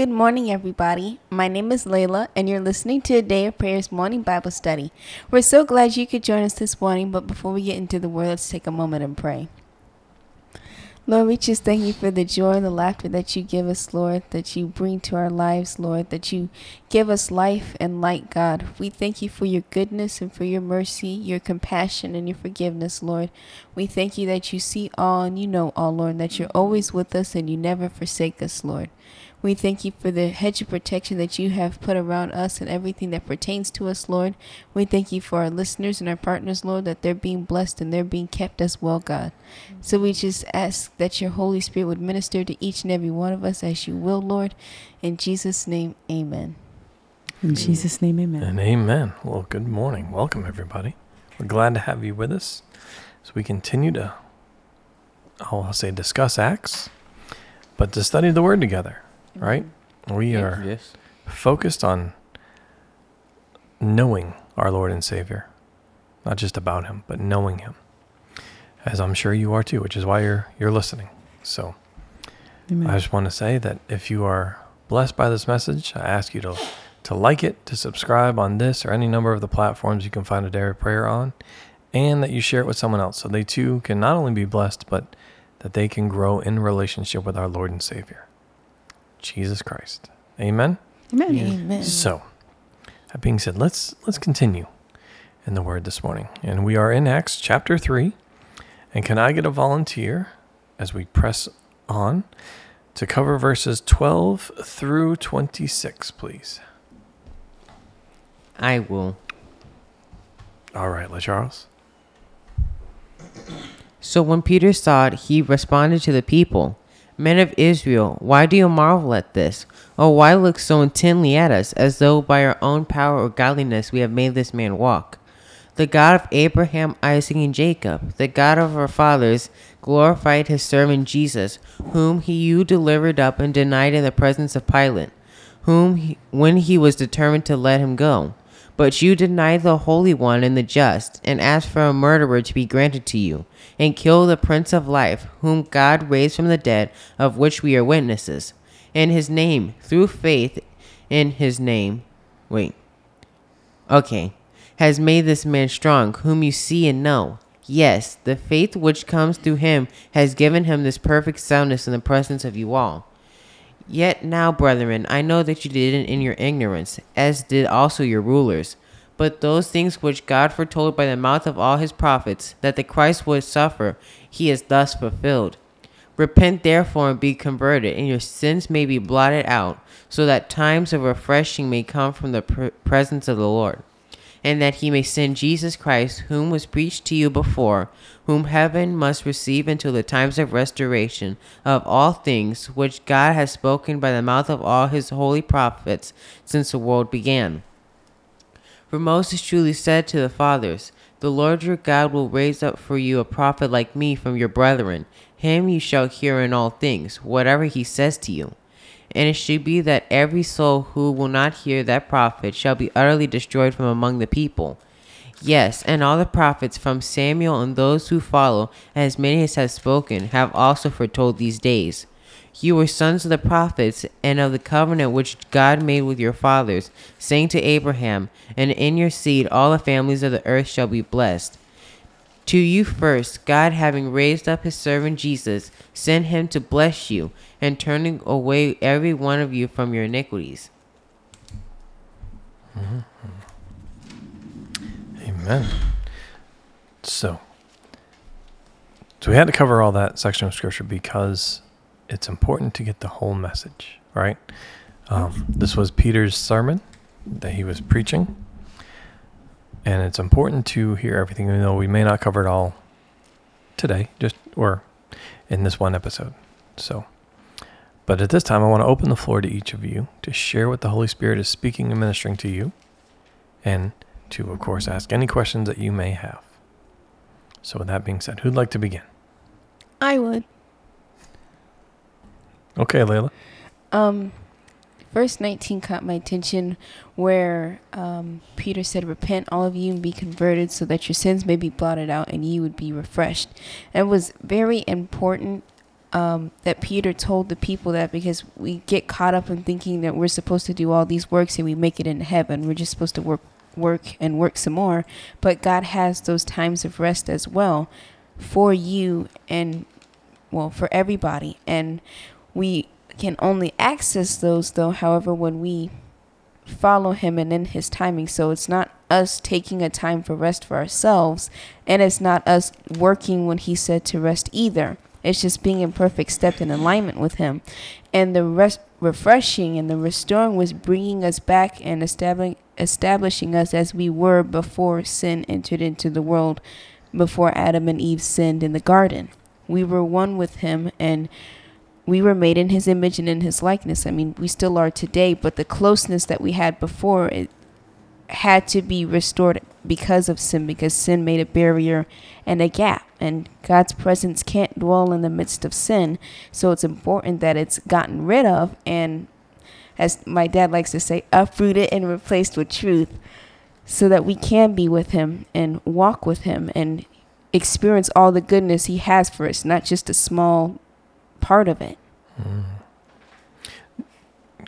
Good morning, everybody. My name is Layla, and you're listening to a Day of Prayers morning Bible study. We're so glad you could join us this morning, but before we get into the Word, let's take a moment and pray. Lord, we just thank you for the joy and the laughter that you give us, Lord, that you bring to our lives, Lord, that you give us life and light, God. We thank you for your goodness and for your mercy, your compassion, and your forgiveness, Lord. We thank you that you see all and you know all, Lord, that you're always with us and you never forsake us, Lord. We thank you for the hedge of protection that you have put around us and everything that pertains to us, Lord. We thank you for our listeners and our partners, Lord, that they're being blessed and they're being kept as well, God. So we just ask that your Holy Spirit would minister to each and every one of us as you will, Lord. In Jesus' name, amen. In Jesus' name, amen. And amen. Well, good morning. Welcome, everybody. We're glad to have you with us as we continue to, oh, I'll say, discuss Acts, but to study the Word together, right? We are Yes. focused on knowing our Lord and Savior, not just about Him, but knowing Him, as I'm sure you are too, which is why you're you're listening. So Amen. I just want to say that if you are blessed by this message, I ask you to to like it, to subscribe on this or any number of the platforms you can find a Day of Prayer on, and that you share it with someone else so they too can not only be blessed, but that they can grow in relationship with our Lord and Savior, Jesus Christ. Amen. Amen. Amen. So, that being said, let's let's continue in the word this morning. And we are in Acts chapter 3. And can I get a volunteer as we press on to cover verses 12 through 26, please? I will. All right, LeCharles. So when Peter saw it, he responded to the people, Men of Israel, why do you marvel at this? Or why look so intently at us, as though by our own power or godliness we have made this man walk? The God of Abraham, Isaac, and Jacob, the God of our fathers, glorified his servant Jesus, whom he you delivered up and denied in the presence of Pilate, whom he, when he was determined to let him go. But you deny the Holy One and the just, and ask for a murderer to be granted to you, and kill the Prince of Life, whom God raised from the dead, of which we are witnesses. In his name, through faith in his name, wait, okay, has made this man strong, whom you see and know. Yes, the faith which comes through him has given him this perfect soundness in the presence of you all. Yet now, brethren, I know that you did it in your ignorance, as did also your rulers. But those things which God foretold by the mouth of all his prophets, that the Christ would suffer, he has thus fulfilled. Repent therefore and be converted, and your sins may be blotted out, so that times of refreshing may come from the pr- presence of the Lord and that he may send Jesus Christ, whom was preached to you before, whom heaven must receive until the times of restoration of all things, which God has spoken by the mouth of all his holy prophets since the world began. For Moses truly said to the fathers, The Lord your God will raise up for you a prophet like me from your brethren. Him you shall hear in all things, whatever he says to you. And it should be that every soul who will not hear that prophet shall be utterly destroyed from among the people. Yes, and all the prophets from Samuel and those who follow, as many as have spoken, have also foretold these days. You were sons of the prophets and of the covenant which God made with your fathers, saying to Abraham, And in your seed all the families of the earth shall be blessed. To you first, God, having raised up his servant Jesus, sent him to bless you, and turning away every one of you from your iniquities. Amen. So, so we had to cover all that section of scripture because it's important to get the whole message, right? Um, this was Peter's sermon that he was preaching, and it's important to hear everything, even though we may not cover it all today, just or in this one episode. So, but at this time, I want to open the floor to each of you to share what the Holy Spirit is speaking and ministering to you, and to, of course, ask any questions that you may have. So, with that being said, who'd like to begin? I would. Okay, Layla. Um, verse 19 caught my attention where um, Peter said, Repent, all of you, and be converted, so that your sins may be blotted out and ye would be refreshed. And It was very important um, that Peter told the people that because we get caught up in thinking that we're supposed to do all these works and we make it into heaven. We're just supposed to work, work, and work some more. But God has those times of rest as well for you and, well, for everybody. And we can only access those though however when we follow him and in his timing. So it's not us taking a time for rest for ourselves and it's not us working when he said to rest either. It's just being in perfect step in alignment with him. And the rest refreshing and the restoring was bringing us back and establishing establishing us as we were before sin entered into the world before Adam and Eve sinned in the garden. We were one with him and we were made in his image and in his likeness. I mean, we still are today, but the closeness that we had before it had to be restored because of sin, because sin made a barrier and a gap, and God's presence can't dwell in the midst of sin. So it's important that it's gotten rid of and, as my dad likes to say, uprooted and replaced with truth, so that we can be with Him and walk with Him and experience all the goodness He has for us, not just a small part of it. Mm.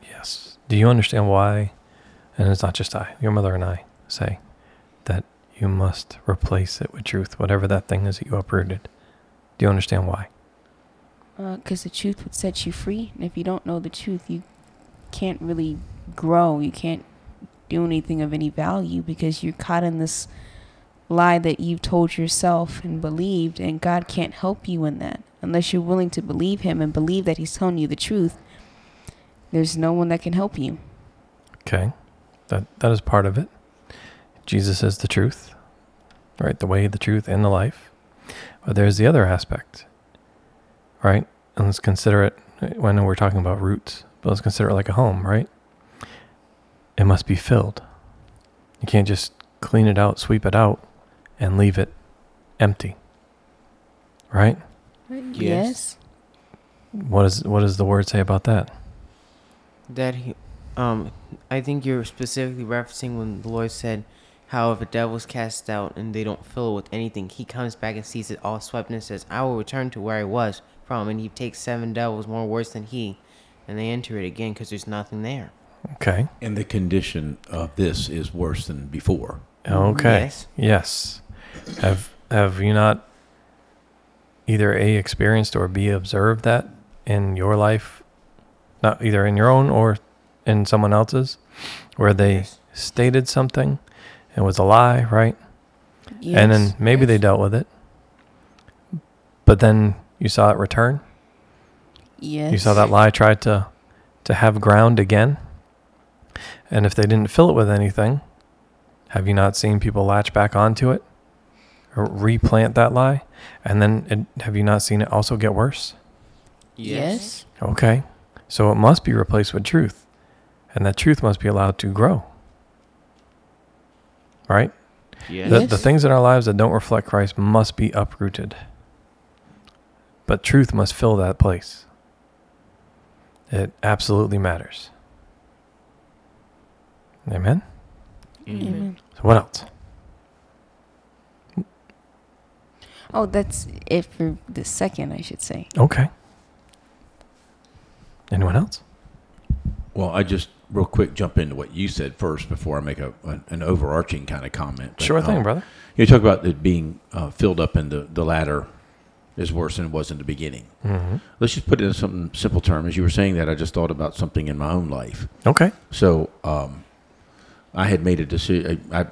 Yes. Do you understand why? And it's not just I, your mother and I say that you must replace it with truth, whatever that thing is that you uprooted. Do you understand why? Uh, because the truth would set you free. And if you don't know the truth, you can't really grow. You can't do anything of any value because you're caught in this lie that you've told yourself and believed. And God can't help you in that unless you're willing to believe Him and believe that He's telling you the truth. There's no one that can help you. Okay. That that is part of it. Jesus is the truth. Right? The way, the truth, and the life. But there's the other aspect. Right? And let's consider it when we're talking about roots, but let's consider it like a home, right? It must be filled. You can't just clean it out, sweep it out, and leave it empty. Right? Yes. What is what does the word say about that? That he, um, I think you're specifically referencing when the Lord said, "How if a devil's cast out and they don't fill it with anything, he comes back and sees it all swept and says, I will return to where I was from, and he takes seven devils more worse than he, and they enter it again because there's nothing there." Okay. And the condition of this is worse than before. Okay. Yes. Yes. Have have you not either a experienced or b observed that in your life, not either in your own or in someone else's, where they Yes. stated something, it was a lie, right? Yes. And then maybe they dealt with it, but then you saw it return. yes. You saw that lie try to to have ground again. And if they didn't fill it with anything, have you not seen people latch back onto it replant that lie? And then it, have you not seen it also get worse? Yes. Okay. So it must be replaced with truth. And that truth must be allowed to grow. Right? Yes. The, the things in our lives that don't reflect Christ must be uprooted. But truth must fill that place. It absolutely matters. Amen? Amen. So, what else? Oh, that's it for the second, I should say. Okay. Anyone else? Well, I just real quick jump into what you said first before I make a, an, an overarching kind of comment. But, Sure thing, um, brother. You talk about it being uh, filled up in the, the latter is worse than it was in the beginning. hmm Let's just put it in some simple terms. As you were saying that, I just thought about something in my own life. Okay. So um, I had made a decision. I, I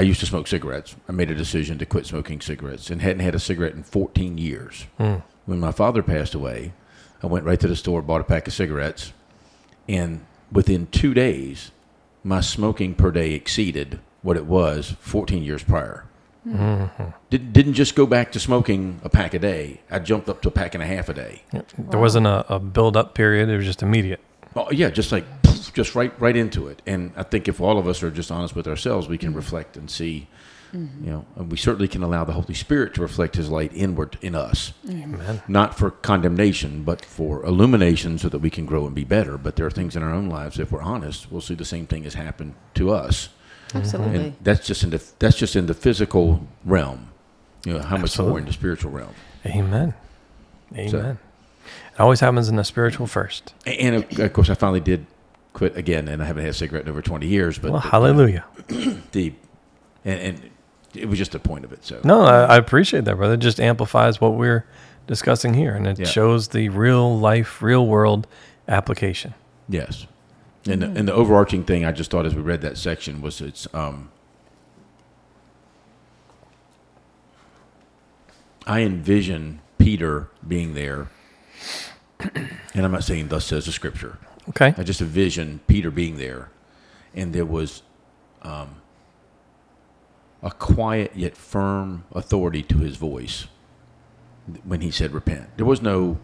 used to smoke cigarettes. I made a decision to quit smoking cigarettes and hadn't had a cigarette in 14 years. Mm. When my father passed away, I went right to the store, bought a pack of cigarettes, and within two days, my smoking per day exceeded what it was 14 years prior. Mm-hmm. Did, didn't just go back to smoking a pack a day. I jumped up to a pack and a half a day. There wasn't a, a build up period, it was just immediate. Oh, yeah, just like just right right into it. And I think if all of us are just honest with ourselves, we can mm-hmm. reflect and see mm-hmm. You know, and we certainly can allow the Holy Spirit to reflect His light inward in us, Amen. not for condemnation, but for illumination, so that we can grow and be better. But there are things in our own lives, if we're honest, we'll see the same thing has happened to us, mm-hmm. Absolutely. and that's just in the that's just in the physical realm. You know, how much more in the spiritual realm? Amen. Amen. It always happens in the spiritual first. And of, of course, I finally did quit again, and I haven't had a cigarette in over twenty years. But Well, the- hallelujah. The and, and it was just the point of it. So No, I, I appreciate that, brother. It just amplifies what we're discussing here, and it Yeah. shows the real life, real world application. Yes. And the, and the overarching thing I just thought as we read that section was it's um I envision Peter being there and I'm not saying thus says the scripture. Okay. I just envision Peter being there and there was um a quiet yet firm authority to his voice when he said repent. There was no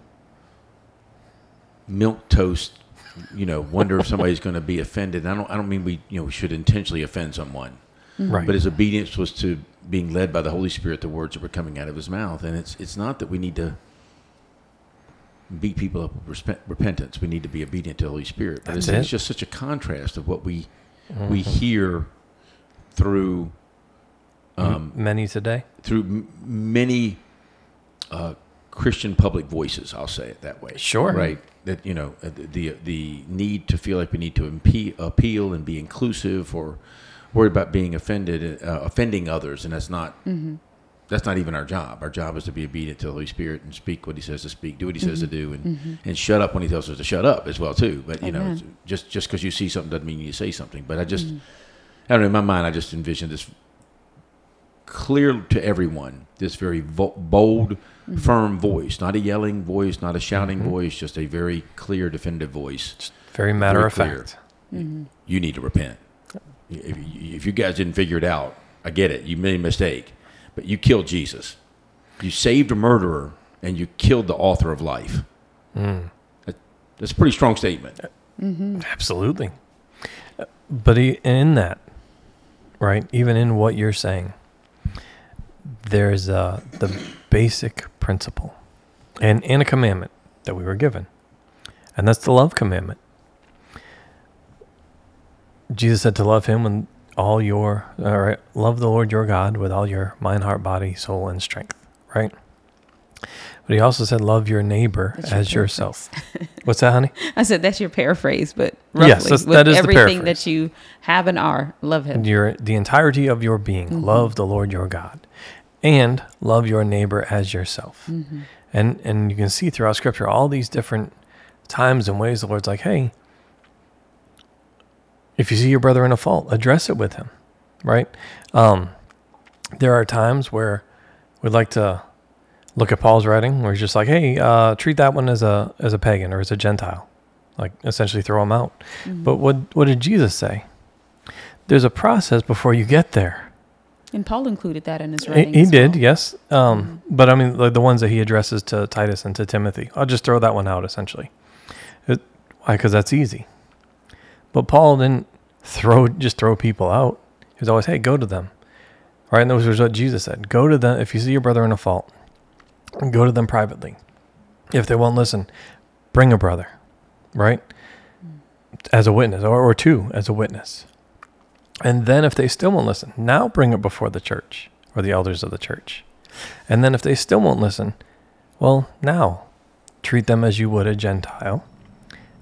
milk toast you know, wonder if somebody's going to be offended. I don't. I don't mean we, you know, we should intentionally offend someone. Right. But his obedience was to being led by the Holy Spirit, the words that were coming out of his mouth. And it's it's not that we need to beat people up with respe- repentance. We need to be obedient to the Holy Spirit. But That's it's, it's just such a contrast of what we we hear through um, Many today. through m- many uh, Christian public voices. I'll say it that way. Sure. Right. That you know uh, the the, the need to feel like we need to impe- appeal and be inclusive, or worried about being offended, uh, offending others, and that's not. That's not even our job. Our job is to be obedient to the Holy Spirit and speak what He says to speak, do what He says to mm-hmm. do, and, mm-hmm. and shut up when He tells us to shut up as well too. But you know, Amen. it's- just just because you see something doesn't mean you say something. But I just, mm-hmm. I don't know. In my mind, I just envision this clear to everyone. This very vo- bold, firm voice, not a yelling voice, not a shouting voice, just a very clear, definitive voice. Just very matter Very of clear. fact. You need to repent. If, if you guys didn't figure it out, I get it. You made a mistake, but you killed Jesus. You saved a murderer, and you killed the author of life. That, that's a pretty strong statement. Absolutely. Uh, But in that, right, even in what you're saying, there's uh, the basic principle and, and a commandment that we were given. And that's the love commandment. Jesus said to love him with all your, all right, love the Lord your God with all your mind, heart, body, soul, and strength, right? But he also said, love your neighbor That's your as yourself. What's that, honey? I said that's your paraphrase, but roughly, Yes, that's- with that is everything that you have and are, love him. your the entirety of your being mm-hmm. love the lord your god and love your neighbor as yourself mm-hmm. and and you can see throughout scripture all these different times and ways the lord's like hey if you see your brother in a fault address it with him right um there are times where we'd like to look at paul's writing where he's just like hey uh treat that one as a as a pagan or as a gentile like essentially throw him out but what what did jesus say there's a process before you get there. And Paul included that in his writing. he as did, well. yes. Um, But I mean, like the ones that he addresses to Titus and to Timothy, I'll just throw that one out essentially. It, why? Because that's easy. But Paul didn't throw just throw people out. He was always, hey, go to them. Right? And that was what Jesus said. Go to them if you see your brother in a fault. Go to them privately. If they won't listen, bring a brother. Right? As a witness, or, or two as a witness. And then if they still won't listen, now bring it before the church or the elders of the church. And then if they still won't listen, well, now treat them as you would a Gentile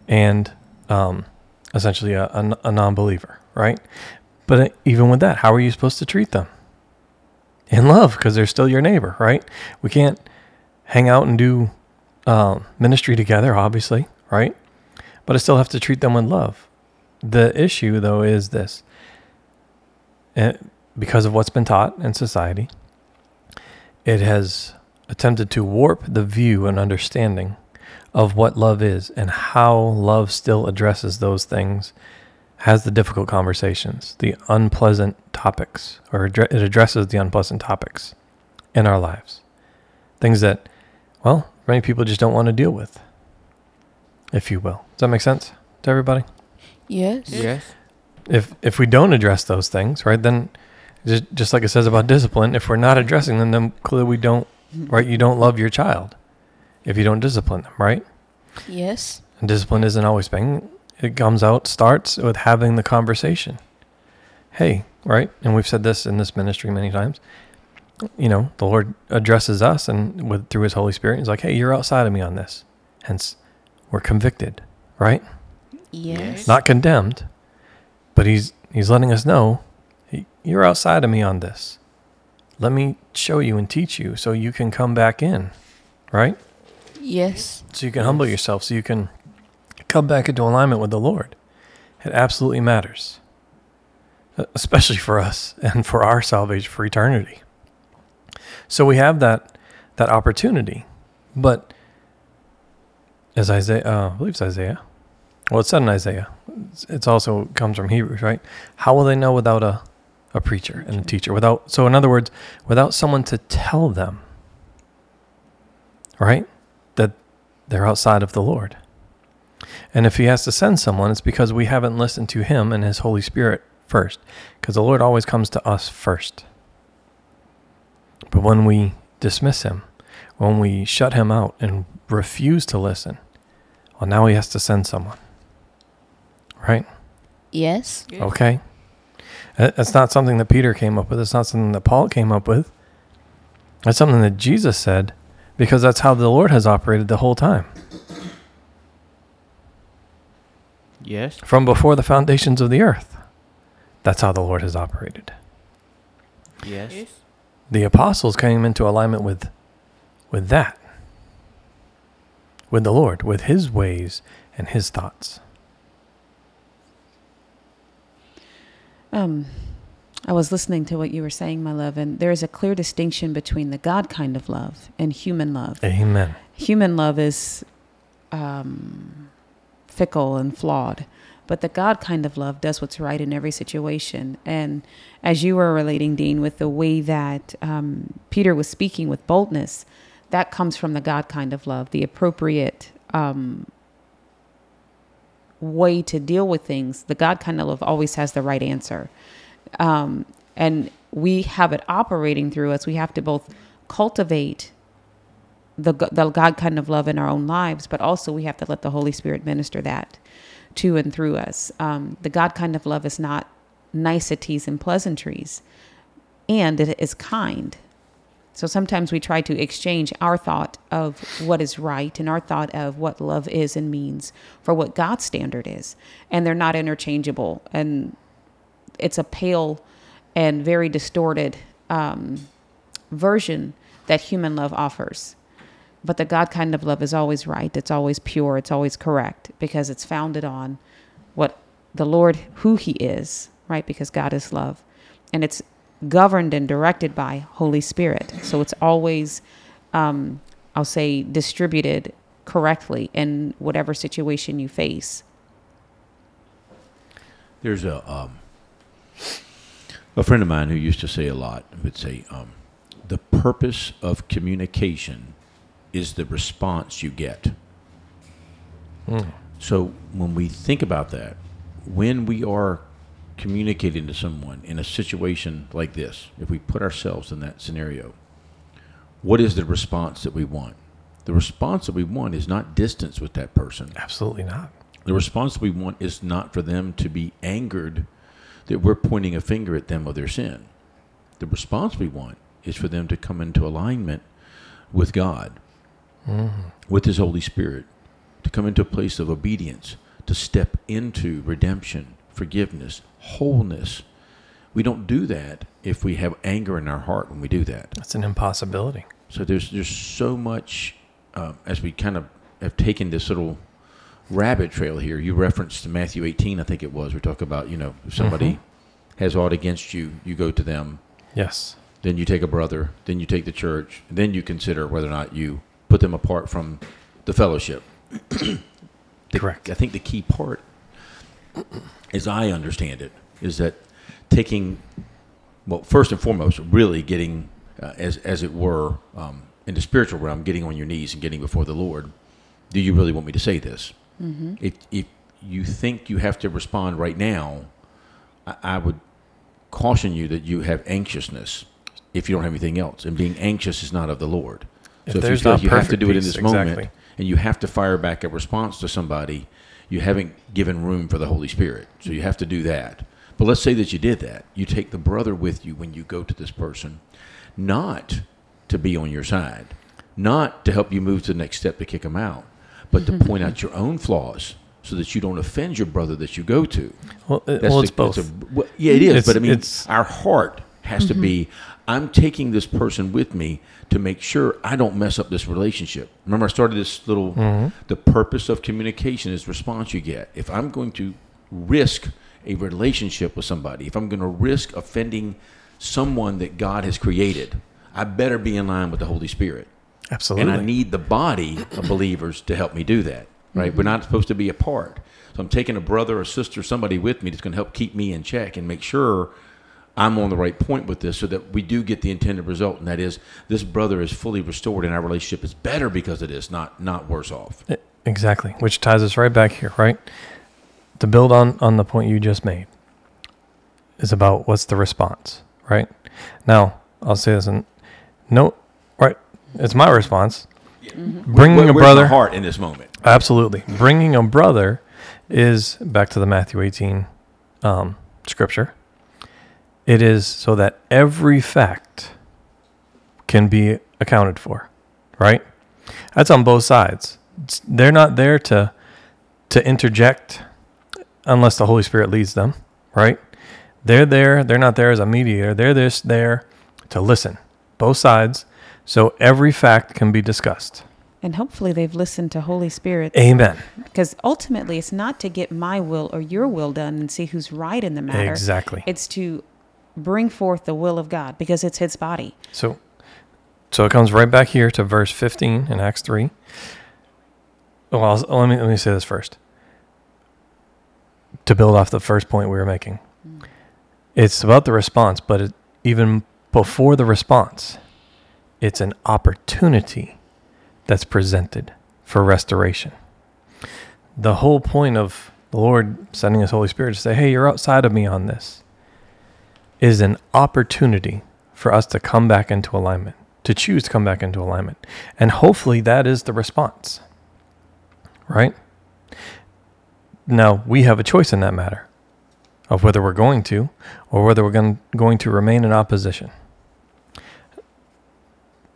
and um, essentially a, a, a non believer, right? But uh, even with that, how are you supposed to treat them? In love, because they're still your neighbor, right? We can't hang out and do um, ministry together, obviously, right? But I still have to treat them with love. The issue, though, is this and because of what's been taught in society, it has attempted to warp the view and understanding of what love is and how love still addresses those things, has the difficult conversations, the unpleasant topics, or it addresses the unpleasant topics in our lives. Things that, well, many people just don't want to deal with, if you will. Does that make sense to everybody? Yes. Yes. if if we don't address those things, right, then Just, just like it says about discipline, if we're not addressing them, then clearly we don't, right? You don't love your child if you don't discipline them, right? Yes. And discipline isn't always being, it comes out, starts with having the conversation. Hey, right? And we've said this in this ministry many times. You know, the Lord addresses us and with through his Holy Spirit, he's like, Hey, you're outside of me on this. Hence, we're convicted, right? Yes. Not condemned, but he's he's letting us know "Hey, you're outside of me on this. Let me show you and teach you so you can come back in, right? Yes. So you can humble yourself, so you can come back into alignment with the Lord. It absolutely matters, especially for us and for our salvation for eternity. So we have that that opportunity, but as Isaiah, uh, I believe it's Isaiah. Well, it's said in Isaiah. It's, also comes from Hebrews, right? How will they know without a a preacher and a teacher? Without so, in other words, without someone to tell them, right, they're outside of the Lord. And if He has to send someone, it's because we haven't listened to Him and His Holy Spirit first, because the Lord always comes to us first. But when we dismiss Him, when we shut Him out and refuse to listen, well, now He has to send someone. Right? Yes. Okay. That- That's not something that Peter came up with. It's not something that Paul came up with. That's something that Jesus said because that's how the Lord has operated the whole time. Yes. From before the foundations of the earth. That's how the Lord has operated. Yes. The apostles came into alignment with with that. With the Lord, with his ways and his thoughts. Um, I was listening to what you were saying, my love, and there is a clear distinction between the God kind of love and human love. Amen. Human love is um, fickle and flawed, but the God kind of love does what's right in every situation. And as you were relating, Dean, with the way that um, Peter was speaking with boldness, that comes from the God kind of love, the appropriate um, way to deal with things. The God kind of love always has the right answer. Um, and we have it operating through us. We have to both cultivate the, the God kind of love in our own lives, but also we have to let the Holy Spirit minister that to and through us. Um, the God kind of love is not niceties and pleasantries, and it is kind. So sometimes we try to exchange our thought of what is right and our thought of what love is and means for what God's standard is. And they're not interchangeable. And it's a pale and very distorted um, version that human love offers. But the God kind of love is always right. It's always pure. It's always correct because it's founded on what the Lord, who He is, right? Because God is love. And it's governed and directed by Holy Spirit. So it's always, um, I'll say, distributed correctly in whatever situation you face. There's a um, a friend of mine who used to say a lot would say, um, "The purpose of communication is the response you get." So when we think about that, when we are communicating to someone in a situation like this, if we put ourselves in that scenario, what is the response that we want? The response that we want is not distance with that person. Absolutely not. The response we want is not for them to be angered that we're pointing a finger at them of their sin. The response we want is for them to come into alignment with God, with His Holy Spirit, to come into a place of obedience, to step into redemption, forgiveness, wholeness. We don't do that if we have anger in our heart when we do that. That's an impossibility. So there's there's so much um, as we kind of have taken this little rabbit trail here. You referenced Matthew 18, I think it was. We talk about you know if somebody has aught against you, you go to them. Yes. Then you take a brother. Then you take the church. Then you consider whether or not you put them apart from the fellowship. The- Correct. I think the key part, as I understand it, is that taking, well, first and foremost, really getting, uh, as as it were, um, in the spiritual realm, getting on your knees and getting before the Lord. Do you really want me to say this? Mm-hmm. If if you think you have to respond right now, I, I would caution you that you have anxiousness if you don't have anything else, and being anxious is not of the Lord. If So if, you feel like you have to do it in this moment, and you have to fire back a response to somebody, you haven't given room for the Holy Spirit. So you have to do that. But let's say that you did that. You take the brother with you when you go to this person, not to be on your side, not to help you move to the next step to kick them out, but to point mm-hmm. out your own flaws so that you don't offend your brother that you go to. Well, it, That's well the- it's both. that's a- well, yeah, it is. It's- but I mean, it's- our heart has to be. Mm-hmm. I'm taking this person with me to make sure I don't mess up this relationship. Remember, I started this little. Mm-hmm. The purpose of communication is response you get. If I'm going to risk a relationship with somebody, if I'm going to risk offending someone that God has created, I better be in line with the Holy Spirit. Absolutely. And I need the body of believers to help me do that. Right? We're not supposed to be apart. So I'm taking a brother or sister, somebody with me that's going to help keep me in check and make sure I'm on the right point with this so that we do get the intended result. And that is this brother is fully restored and our relationship is better because of this, not not worse off. Exactly, which ties us right back here, right? To build on on the point you just made is about what's the response, right? Now, I'll say this and no? It's my response. Bringing Where- a where's my brother, heart in this moment. absolutely. Bringing a brother is back to the Matthew 18 um, scripture. It is so that every fact can be accounted for, right? That's on both sides. It's- they're not there to to interject unless the Holy Spirit leads them, right? They're there. They're not there as a mediator. They're just there to listen, both sides, so every fact can be discussed. And hopefully they've listened to Holy Spirit Amen. because ultimately it's not to get my will or your will done and see who's right in the matter. Exactly. It's to bring forth the will of God because it's his body. So, so it comes right back here to verse 15 in Acts 3. Well, I'll- oh, let me let me say this first. To build off the first point we were making, mm. it's about the response, but it, even before the response, it's an opportunity that's presented for restoration. The whole point of the Lord sending His Holy Spirit to say, "Hey, you're outside of me on this," is an opportunity for us to come back into alignment, to choose to come back into alignment. And hopefully that is the response. Right? Now, we have a choice in that matter of whether we're going to or whether we're going, to remain in opposition.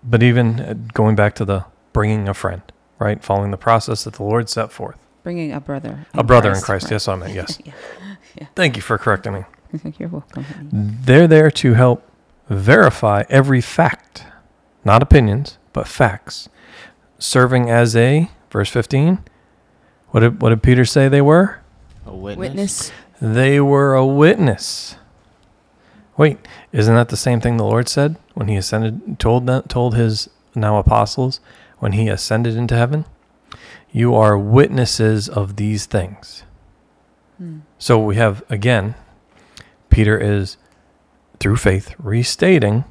But even uh, going back to the bringing a friend, right? Following the process that the Lord set forth. Bringing a brother. A brother in Christ. right. Yes, I meant, yes. Yeah. Thank you for correcting me. You're welcome. They're there to help verify every fact, not opinions, but facts. Serving as a, verse 15, what did, what did Peter say they were? A witness. Witness. They were a witness. Wait, isn't that the same thing the Lord said when he ascended, told them, told his now apostles when he ascended into heaven? You are witnesses of these things. Hmm. So we have, again, Peter is, through faith, restating,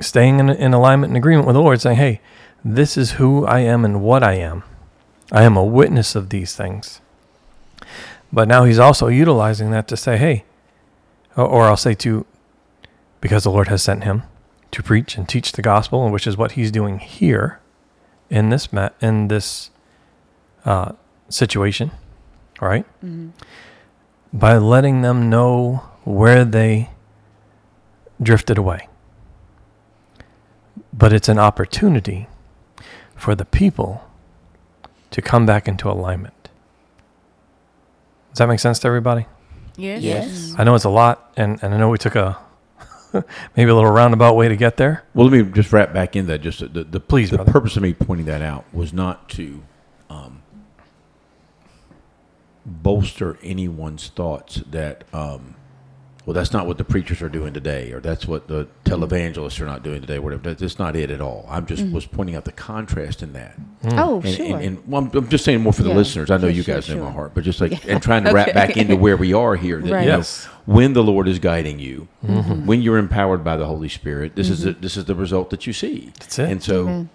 staying in, in alignment and agreement with the Lord, saying, hey, this is who I am and what I am. I am a witness of these things. But now he's also utilizing that to say, hey, or, or I'll say to, because the Lord has sent him to preach and teach the gospel, and which is what he's doing here in this ma- in this uh, situation, all right? By letting them know where they drifted away. But it's an opportunity for the people to come back into alignment. Does that make sense to everybody? Yes. Yes. I know it's a lot, and, and I know we took a maybe a little roundabout way to get there. Well, let me just wrap back in that. Just the the, Please, the brother. purpose of me pointing that out was not to um, bolster anyone's thoughts that um, well, that's not what the preachers are doing today, or that's what the televangelists are not doing today. Whatever. That- That's not it at all. I'm just mm. was pointing out the contrast in that. Mm. Oh, And, sure. and, and well, I'm, I'm just saying more for the Yeah, listeners. I know sure, you sure, guys know my heart, but just like and trying to wrap back into where we are here. That, Right. you know, Yes. when the Lord is guiding you, mm-hmm. when you're empowered by the Holy Spirit, this is the, mm-hmm. this is the result that you see. That's it. And so,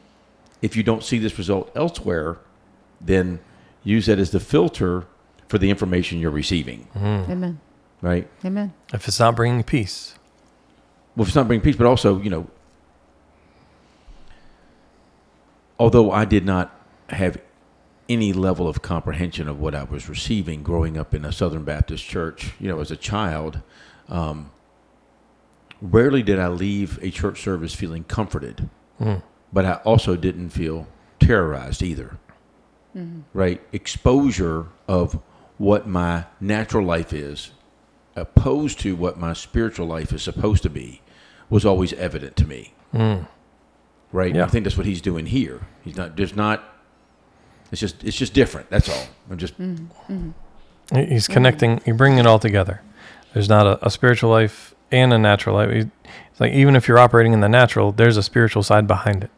if you don't see this result elsewhere, then use that as the filter for the information you're receiving. Amen. Right? Amen. If it's not bringing peace, Well, if it's not bringing peace, but also, you know, although I did not have any level of comprehension of what I was receiving growing up in a Southern Baptist church, you know, as a child, um, rarely did I leave a church service feeling comforted, Mm. but I also didn't feel terrorized either. Right? Exposure of what my natural life is opposed to what my spiritual life is supposed to be was always evident to me. Mm. Right? Yeah. I think that's what he's doing here. He's not there's not it's just it's just different. That's all. I'm just He- he's connecting, he's bringing it all together. There's not a, a spiritual life and a natural life. He- It's like even if you're operating in the natural, there's a spiritual side behind it.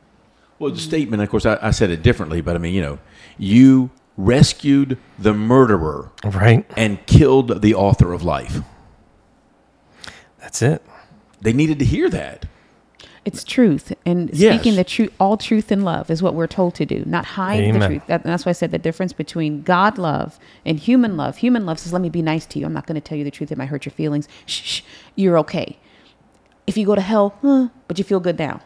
Well, the statement, of course, I, I said it differently, but I mean, you know, you rescued the murderer Right? and killed the author of life. That's it. They needed to hear that. It's truth, and Yes. speaking the truth, all truth and love is what we're told to do, not hide the truth. That, that's why I said the difference between God love and human love. Human love says, "Let me be nice to you. I'm not going to tell you the truth. It might hurt your feelings. Shh, shh, you're okay. If you go to hell, huh, but you feel good now."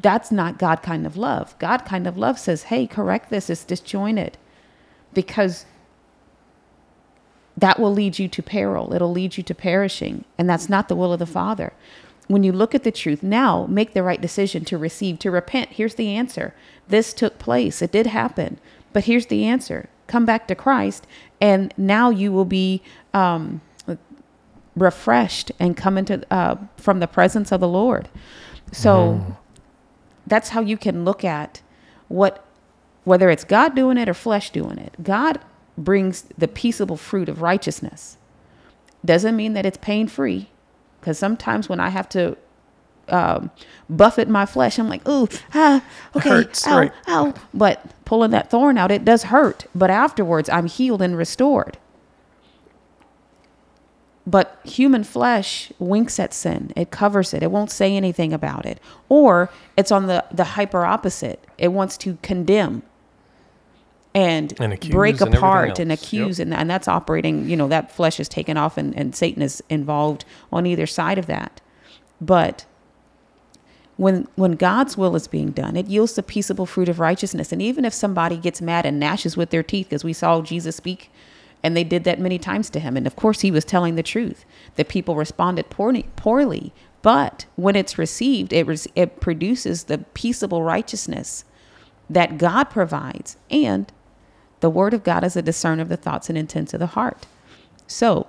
That's not God kind of love. God kind of love says, "Hey, correct this. It's disjointed," because that will lead you to peril. It'll lead you to perishing. And that's not the will of the Father. When you look at the truth now, make the right decision to receive, to repent. Here's the answer. This took place. It did happen. But here's the answer come back to Christ, and now you will be um, refreshed and come into uh, from the presence of the Lord. So that's how you can look at what whether it's God doing it or flesh doing it. God brings the peaceable fruit of righteousness. Doesn't mean that it's pain free, because sometimes when I have to um, buffet my flesh, I'm like, ooh, ah, okay, hurts, ow, right. ow. But pulling that thorn out, it does hurt. But afterwards, I'm healed and restored. But human flesh winks at sin. It covers it. It won't say anything about it. Or it's on the, the hyper opposite. It wants to condemn and, And break and apart and accuse. And, and that's operating, you know, that flesh is taken off and, and Satan is involved on either side of that. But when when God's will is being done, it yields the peaceable fruit of righteousness. And even if somebody gets mad and gnashes with their teeth, because we saw Jesus speak, and they did that many times to him, and of course he was telling the truth. The people responded poorly, poorly, but when it's received, it res- it produces the peaceable righteousness that God provides, and the word of God is a discerner of the thoughts and intents of the heart. So,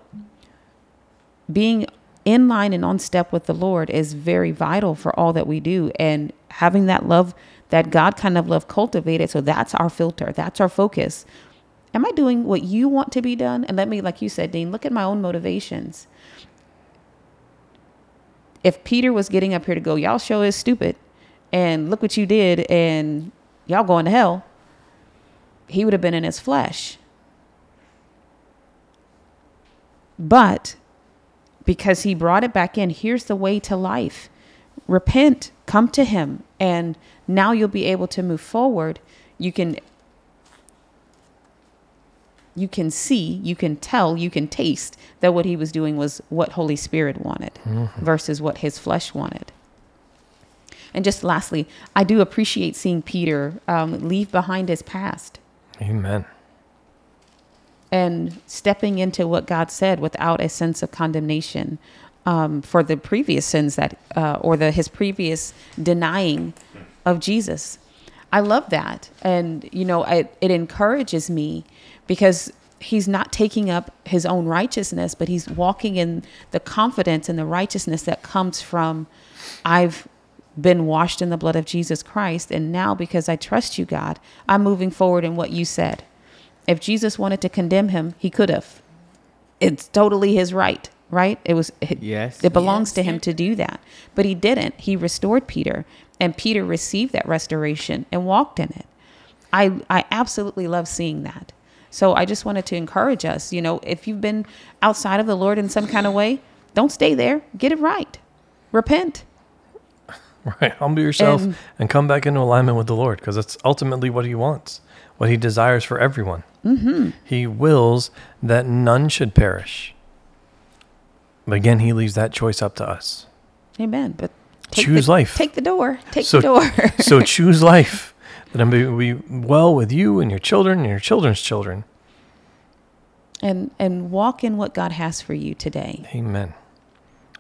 being in line and on step with the Lord is very vital for all that we do. And having that love, that God kind of love cultivated, so that's our filter, that's our focus. Am I doing what you want to be done? And let me, like you said, Dean, look at my own motivations. If Peter was getting up here to go, y'all show is stupid, and look what you did, and y'all going to hell, he would have been in his flesh. But because he brought it back in. Here's the way to life. Repent, come to him, and now you'll be able to move forward. You can you can see, you can tell, you can taste that what he was doing was what Holy Spirit wanted versus what his flesh wanted. And just lastly, I do appreciate seeing Peter um, leave behind his past Amen. and stepping into what God said without a sense of condemnation um, for the previous sins that, uh, or the his previous denying of Jesus. I love that, and you know, it, it encourages me because he's not taking up his own righteousness, but he's walking in the confidence and the righteousness that comes from, I've been washed in the blood of Jesus Christ, and now because I trust you, God, I'm moving forward in what you said. If Jesus wanted to condemn him, he could have. It's totally his right, right? It was it, Yes. It belongs to him to do that. But he didn't. He restored Peter, and Peter received that restoration and walked in it. I I absolutely love seeing that. So I just wanted to encourage us, you know, if you've been outside of the Lord in some kind of way, don't stay there. Get it right. Repent. Right. Humble yourself And- and, come back into alignment with the Lord because that's ultimately what He wants, what He desires for everyone. Mm-hmm. He wills that none should perish. But again, He leaves that choice up to us. Amen. But Choose the, life. Take the door. Take So- the door. so choose life. That I'm be well with you and your children and your children's children. and and walk in what God has for you today. Amen.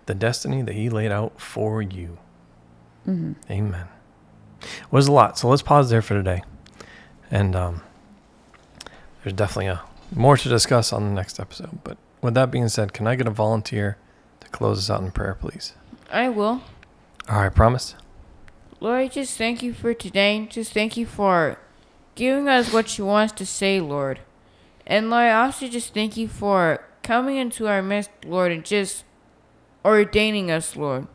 The destiny that He laid out for you. Amen. It Was a lot. So let's pause there for today. And um, there's definitely a more to discuss on the next episode. But with that being said, can I get a volunteer to close us out in prayer, please? I will. All right, promise. Lord, I just thank you for today. Just thank you for giving us what you want us to say, Lord. And Lord, I also just thank you for coming into our midst, Lord, and just ordaining us, Lord.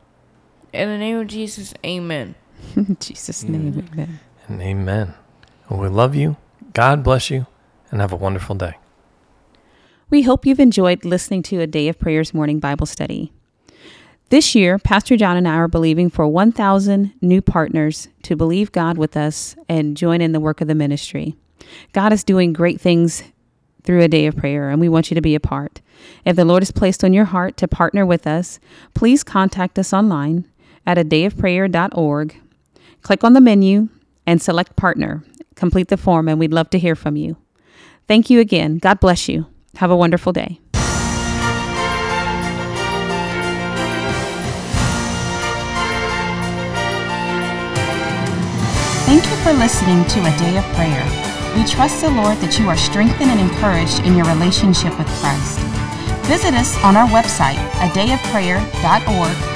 In the name of Jesus, amen. In Jesus' name, amen. And amen. Well, we love you. God bless you. And have a wonderful day. We hope you've enjoyed listening to a Day of Prayers morning Bible study. This year, Pastor John and I are believing for 1,000 new partners to believe God with us and join in the work of the ministry. God is doing great things through a day of prayer, and we want you to be a part. If the Lord has placed on your heart to partner with us, please contact us online at a dayofprayer.org. Click on the menu and select partner. Complete the form, and we'd love to hear from you. Thank you again. God bless you. Have a wonderful day. Thank you for listening to A Day of Prayer. We trust the Lord that you are strengthened and encouraged in your relationship with Christ. Visit us on our website, adayofprayer.org,